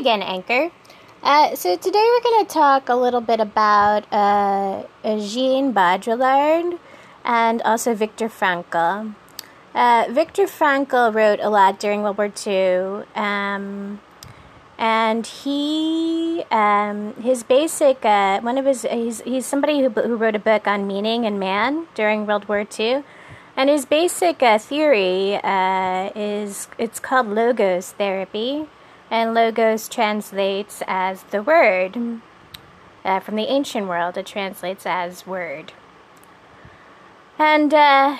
again, Anchor. Uh, so today we're going to talk a little bit about uh, Jean Baudrillard and also Viktor Frankl. Uh, Viktor Frankl wrote a lot during World War II, um, and he um, his basic uh, one of his he's he's somebody who who wrote a book on meaning and man during World War II. And his basic uh, theory uh, is it's called logos therapy, and logos translates as the word. Uh, from the ancient world, it translates as word. And uh,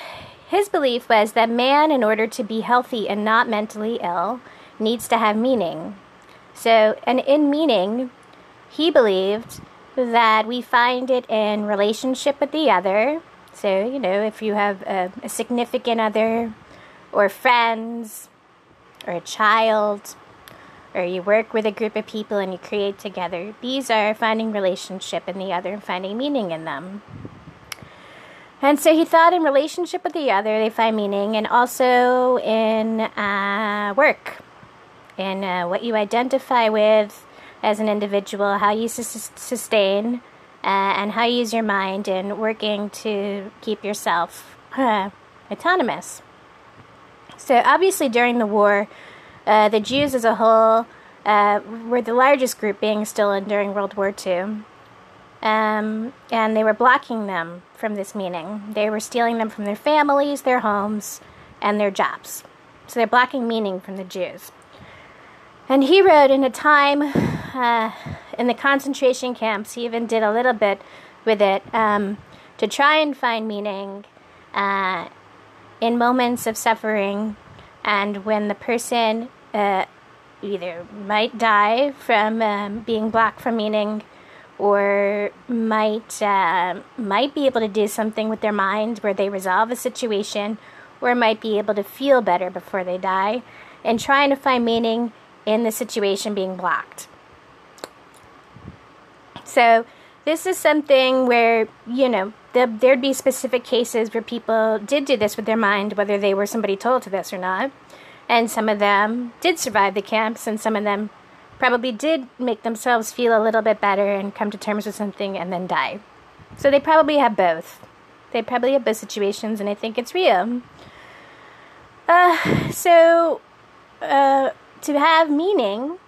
his belief was that man, in order to be healthy and not mentally ill, needs to have meaning. So, and in meaning, he believed that we find it in relationship with the other. So, you know, if you have a, a significant other, or friends, or a child, or you work with a group of people and you create together. These are finding relationship in the other and finding meaning in them. And so he thought in relationship with the other, they find meaning, and also in uh, work, in uh, what you identify with as an individual, how you sus- sustain, uh, and how you use your mind in working to keep yourself uh, autonomous. So, obviously, during the war, uh, the Jews as a whole uh, were the largest group being still in during World War II. Um, and they were blocking them from this meaning. They were stealing them from their families, their homes, and their jobs. So they're blocking meaning from the Jews. And he wrote in a time uh, in the concentration camps, he even did a little bit with it um, to try and find meaning uh, in moments of suffering and when the person uh, either might die from um, being blocked from meaning or might uh, might be able to do something with their mind where they resolve a situation or might be able to feel better before they die and trying to find meaning in the situation being blocked. So this is something where you know the, there'd be specific cases where people did do this with their mind whether they were somebody told to this or not and some of them did survive the camps, and some of them probably did make themselves feel a little bit better and come to terms with something and then die. So they probably have both. They probably have both situations, and I think it's real. Uh, so, uh, to have meaning,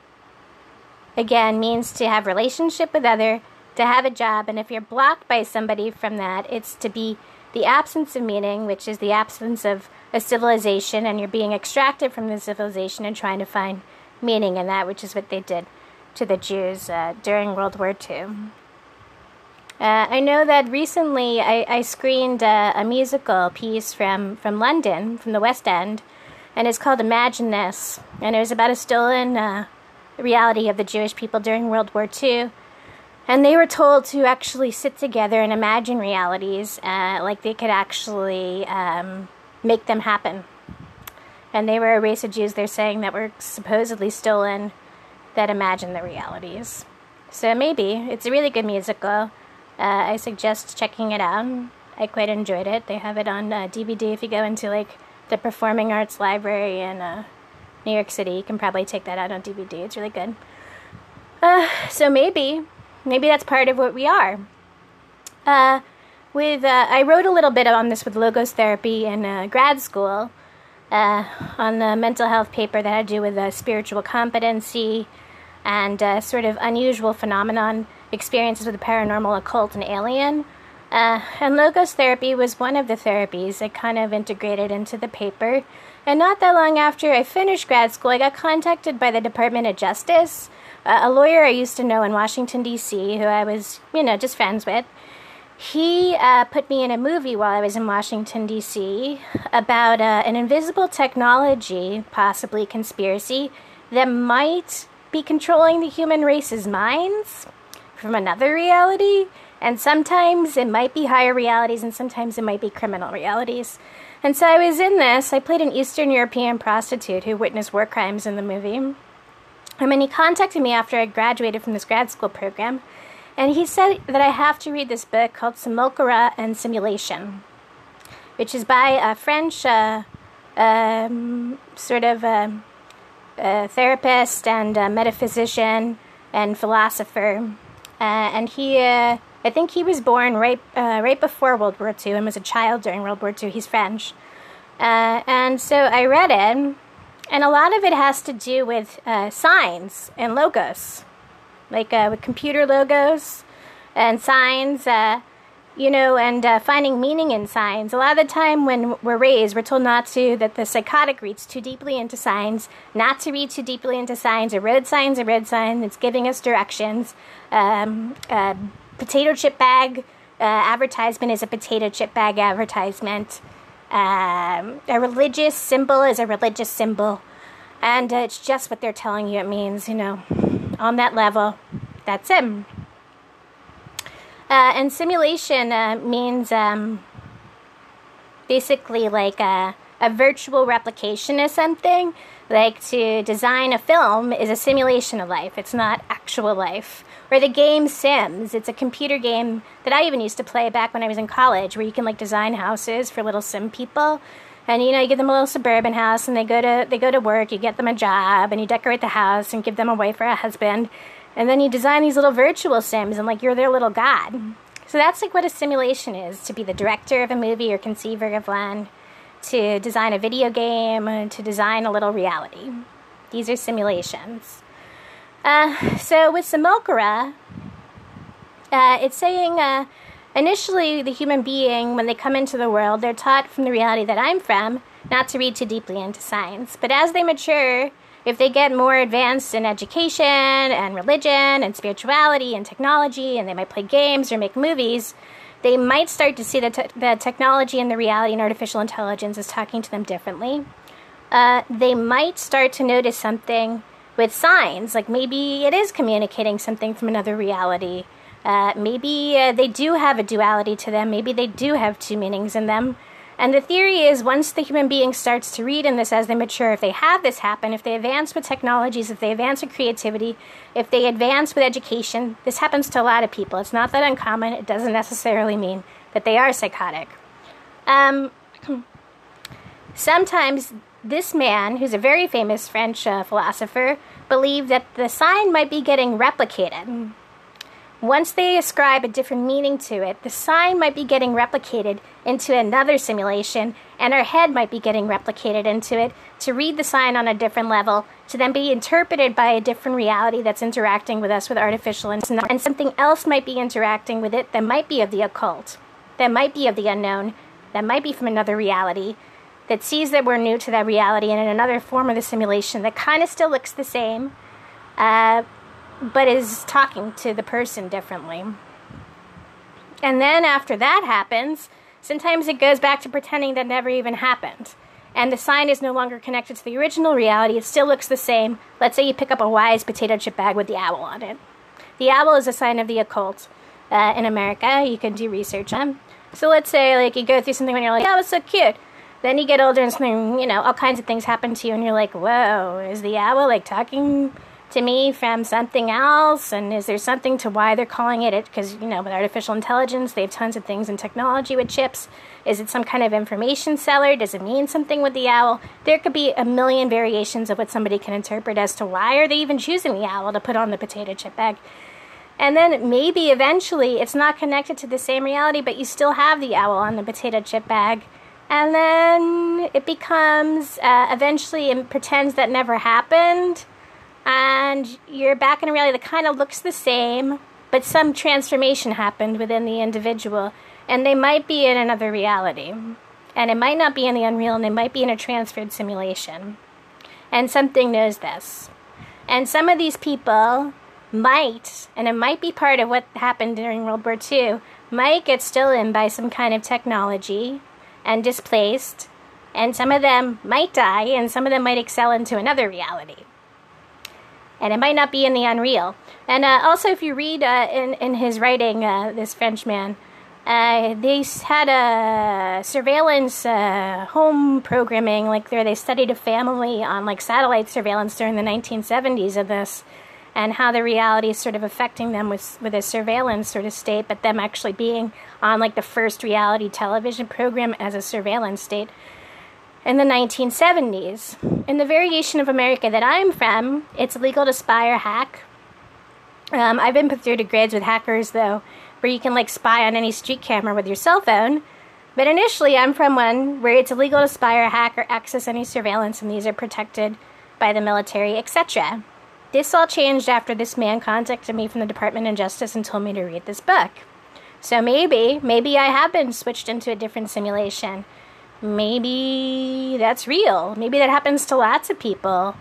again, means to have relationship with other, to have a job, and if you're blocked by somebody from that, it's to be the absence of meaning, which is the absence of a civilization and you're being extracted from the civilization and trying to find meaning in that, which is what they did to the Jews uh, during World War II. Uh, I know that recently I, I screened uh, a musical piece from, from London, from the West End, and it's called Imagine This. And it was about a stolen uh, reality of the Jewish people during World War II. And they were told to actually sit together and imagine realities, uh, like they could actually um, make them happen. And they were a race of Jews, they're saying, that were supposedly stolen that imagine the realities. So maybe. It's a really good musical. Uh, I suggest checking it out. I quite enjoyed it. They have it on uh, DVD if you go into like the Performing Arts Library in uh, New York City. You can probably take that out on DVD. It's really good. Uh, so maybe, maybe that's part of what we are. Uh, with uh, I wrote a little bit on this with logos therapy in uh, grad school uh, on the mental health paper that had to do with uh, spiritual competency and uh, sort of unusual phenomenon experiences with the paranormal, occult, and alien. And logos therapy was one of the therapies I kind of integrated into the paper. And not that long after I finished grad school, I got contacted by the Department of Justice, a lawyer I used to know in Washington, D.C., who I was, you know, just friends with he uh, put me in a movie while I was in Washington, D.C., about uh, an invisible technology, possibly conspiracy, that might be controlling the human race's minds from another reality. And sometimes it might be higher realities, and sometimes it might be criminal realities. And so I was in this. I played an Eastern European prostitute who witnessed war crimes in the movie. And when he contacted me after I graduated from this grad school program, and he said that I have to read this book called Simulacra and Simulation, which is by a French uh, um, sort of uh, a therapist and a metaphysician and philosopher. Uh, and he, uh, I think he was born right, uh, right before World War II and was a child during World War II. He's French. Uh, and so I read it, and a lot of it has to do with uh, signs and logos, like uh, with computer logos and signs you know, and uh, finding meaning in signs. A lot of the time when we're raised, we're told not to, that the psychotic reads too deeply into signs, not to read too deeply into signs. A road sign's a road sign, it's giving us directions. Um, a potato chip bag uh, advertisement is a potato chip bag advertisement. Um, a religious symbol is a religious symbol. And uh, it's just what they're telling you it means, you know, on that level. That's it. Uh, and simulation uh, means um, basically like a, a virtual replication of something. Like to design a film is a simulation of life, it's not actual life. Or the game Sims, it's a computer game that I even used to play back when I was in college where you can like design houses for little sim people. And you know, you give them a little suburban house and they go to they go to work, you get them a job and you decorate the house and give them a wife or a husband and then you design these little virtual sims and like you're their little god. So that's like what a simulation is to be the director of a movie or conceiver of one, to design a video game, to design a little reality. These are simulations. Uh, so with Simulacra, uh, it's saying uh, initially the human being, when they come into the world, they're taught from the reality that I'm from not to read too deeply into science. But as they mature, if they get more advanced in education and religion and spirituality and technology, and they might play games or make movies, they might start to see that te- the technology and the reality and artificial intelligence is talking to them differently. Uh, they might start to notice something with signs, like maybe it is communicating something from another reality. Uh, maybe uh, they do have a duality to them. Maybe they do have two meanings in them. And the theory is once the human being starts to read in this as they mature, if they have this happen, if they advance with technologies, if they advance with creativity, if they advance with education, this happens to a lot of people. It's not that uncommon. It doesn't necessarily mean that they are psychotic. Um, sometimes this man, who's a very famous French uh, philosopher, believed that the sign might be getting replicated. Once they ascribe a different meaning to it, the sign might be getting replicated into another simulation, and our head might be getting replicated into it to read the sign on a different level, to then be interpreted by a different reality that's interacting with us with artificial intelligence, and something else might be interacting with it that might be of the occult, that might be of the unknown, that might be from another reality, that sees that we're new to that reality and in another form of the simulation that kind of still looks the same. Uh, but is talking to the person differently. And then after that happens, sometimes it goes back to pretending that never even happened. And the sign is no longer connected to the original reality. It still looks the same. Let's say you pick up a wise potato chip bag with the owl on it. The owl is a sign of the occult uh, in America. You can do research on. So let's say like you go through something when you're like, "Oh, it's so cute." Then you get older and something, you know, all kinds of things happen to you, and you're like, "Whoa, is the owl like talking to me from something else? And is there something to why they're calling it it? Because, you know, with artificial intelligence, they have tons of things in technology with chips. Is it some kind of information seller? Does it mean something with the owl? There could be a million variations of what somebody can interpret as to why are they even choosing the owl to put on the potato chip bag. And then maybe eventually it's not connected to the same reality, but you still have the owl on the potato chip bag. And then it becomes, uh, eventually, it pretends that never happened and you're back in a reality that kind of looks the same, but some transformation happened within the individual, and they might be in another reality. And it might not be in the unreal, and they might be in a transferred simulation. And something knows this. And some of these people might, and it might be part of what happened during World War II, might get stolen by some kind of technology and displaced. And some of them might die, and some of them might excel into another reality and it might not be in the unreal. And uh, also, if you read uh, in in his writing, uh, this Frenchman, uh, they had a surveillance uh, home programming, like there they studied a family on like satellite surveillance during the 1970s of this, and how the reality is sort of affecting them with with a surveillance sort of state, but them actually being on like the first reality television program as a surveillance state. In the 1970s. In the variation of America that I'm from, it's legal to spy or hack. Um, I've been put through to grids with hackers, though, where you can like spy on any street camera with your cell phone. But initially, I'm from one where it's illegal to spy or hack or access any surveillance, and these are protected by the military, etc. This all changed after this man contacted me from the Department of Justice and told me to read this book. So maybe, maybe I have been switched into a different simulation. Maybe that's real. Maybe that happens to lots of people.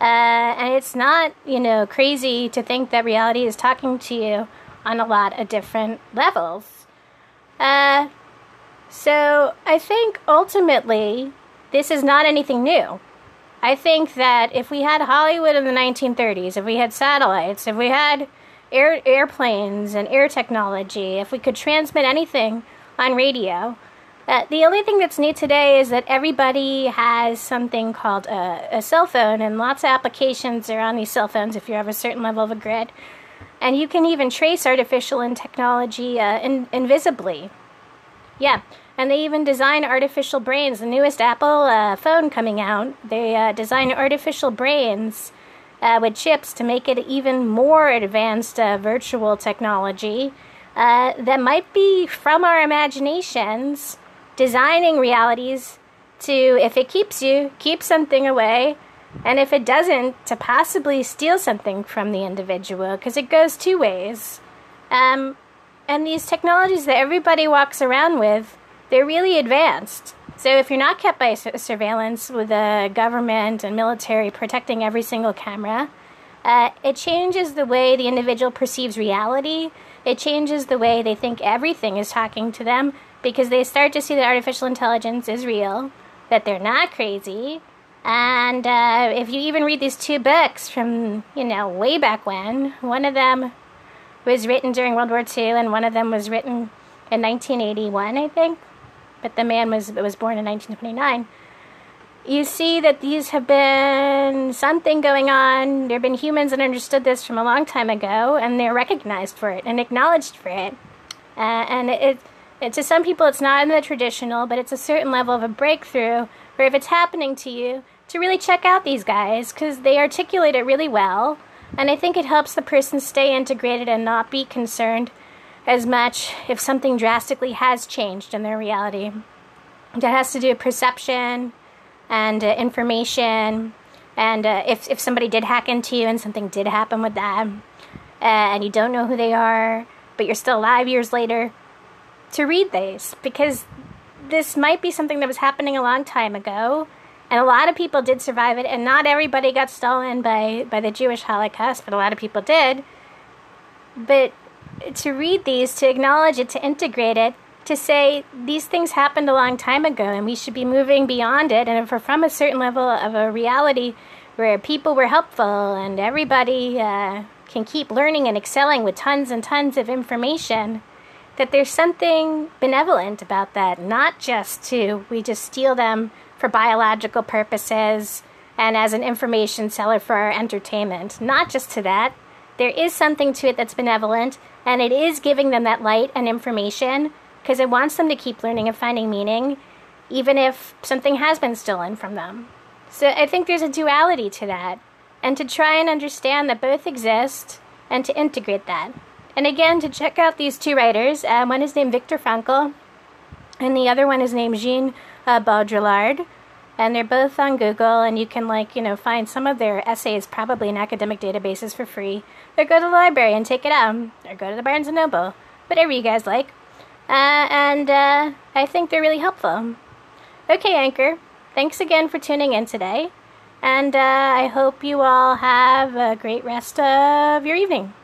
Uh, and it's not, you know, crazy to think that reality is talking to you on a lot of different levels. Uh, so I think ultimately this is not anything new. I think that if we had Hollywood in the 1930s, if we had satellites, if we had air, airplanes and air technology, if we could transmit anything on radio, uh, the only thing that's new today is that everybody has something called a, a, cell phone, and lots of applications are on these cell phones if you have a certain level of a grid. And you can even trace artificial and technology uh, in, invisibly. Yeah, and they even design artificial brains. The newest Apple uh, phone coming out, they uh, design artificial brains uh, with chips to make it even more advanced uh, virtual technology that might be from our imaginations, designing realities to, if it keeps you, keep something away. And if it doesn't, to possibly steal something from the individual, because it goes two ways. Um, and these technologies that everybody walks around with, they're really advanced. So if you're not kept by surveillance with the government and military protecting every single camera, uh, it changes the way the individual perceives reality. It changes the way they think everything is talking to them because they start to see that artificial intelligence is real, that they're not crazy. And uh, if you even read these two books from, you know, way back when, one of them was written during World War II and one of them was written in 1981, I think but the man was was born in 1929. You see that these have been something going on. There have been humans that understood this from a long time ago, and they're recognized for it and acknowledged for it. Uh, and it, to some people, it's not in the traditional, but it's a certain level of a breakthrough. Where if it's happening to you, to really check out these guys because they articulate it really well, and I think it helps the person stay integrated and not be concerned as much if something drastically has changed in their reality. That has to do with perception and uh, information, and uh, if, if somebody did hack into you and something did happen with them, uh, and you don't know who they are, but you're still alive years later, to read these because this might be something that was happening a long time ago and a lot of people did survive it and not everybody got stolen by by the Jewish Holocaust but a lot of people did but to read these, to acknowledge it, to integrate it, to say these things happened a long time ago and we should be moving beyond it. And if we're from a certain level of a reality where people were helpful and everybody uh, can keep learning and excelling with tons and tons of information, that there's something benevolent about that, not just to we just steal them for biological purposes and as an information seller for our entertainment. Not just to that. There is something to it that's benevolent, and it is giving them that light and information because it wants them to keep learning and finding meaning, even if something has been stolen from them. So I think there's a duality to that, and to try and understand that both exist and to integrate that. And again, to check out these two writers, uh, one is named Viktor Frankl, and the other one is named Jean uh, Baudrillard and they're both on Google, and you can like you know find some of their essays probably in academic databases for free, or go to the library and take it out, or go to the Barnes and Noble, whatever you guys like. Uh, and uh, I think they're really helpful. Okay, Anchor, thanks again for tuning in today, and uh, I hope you all have a great rest of your evening.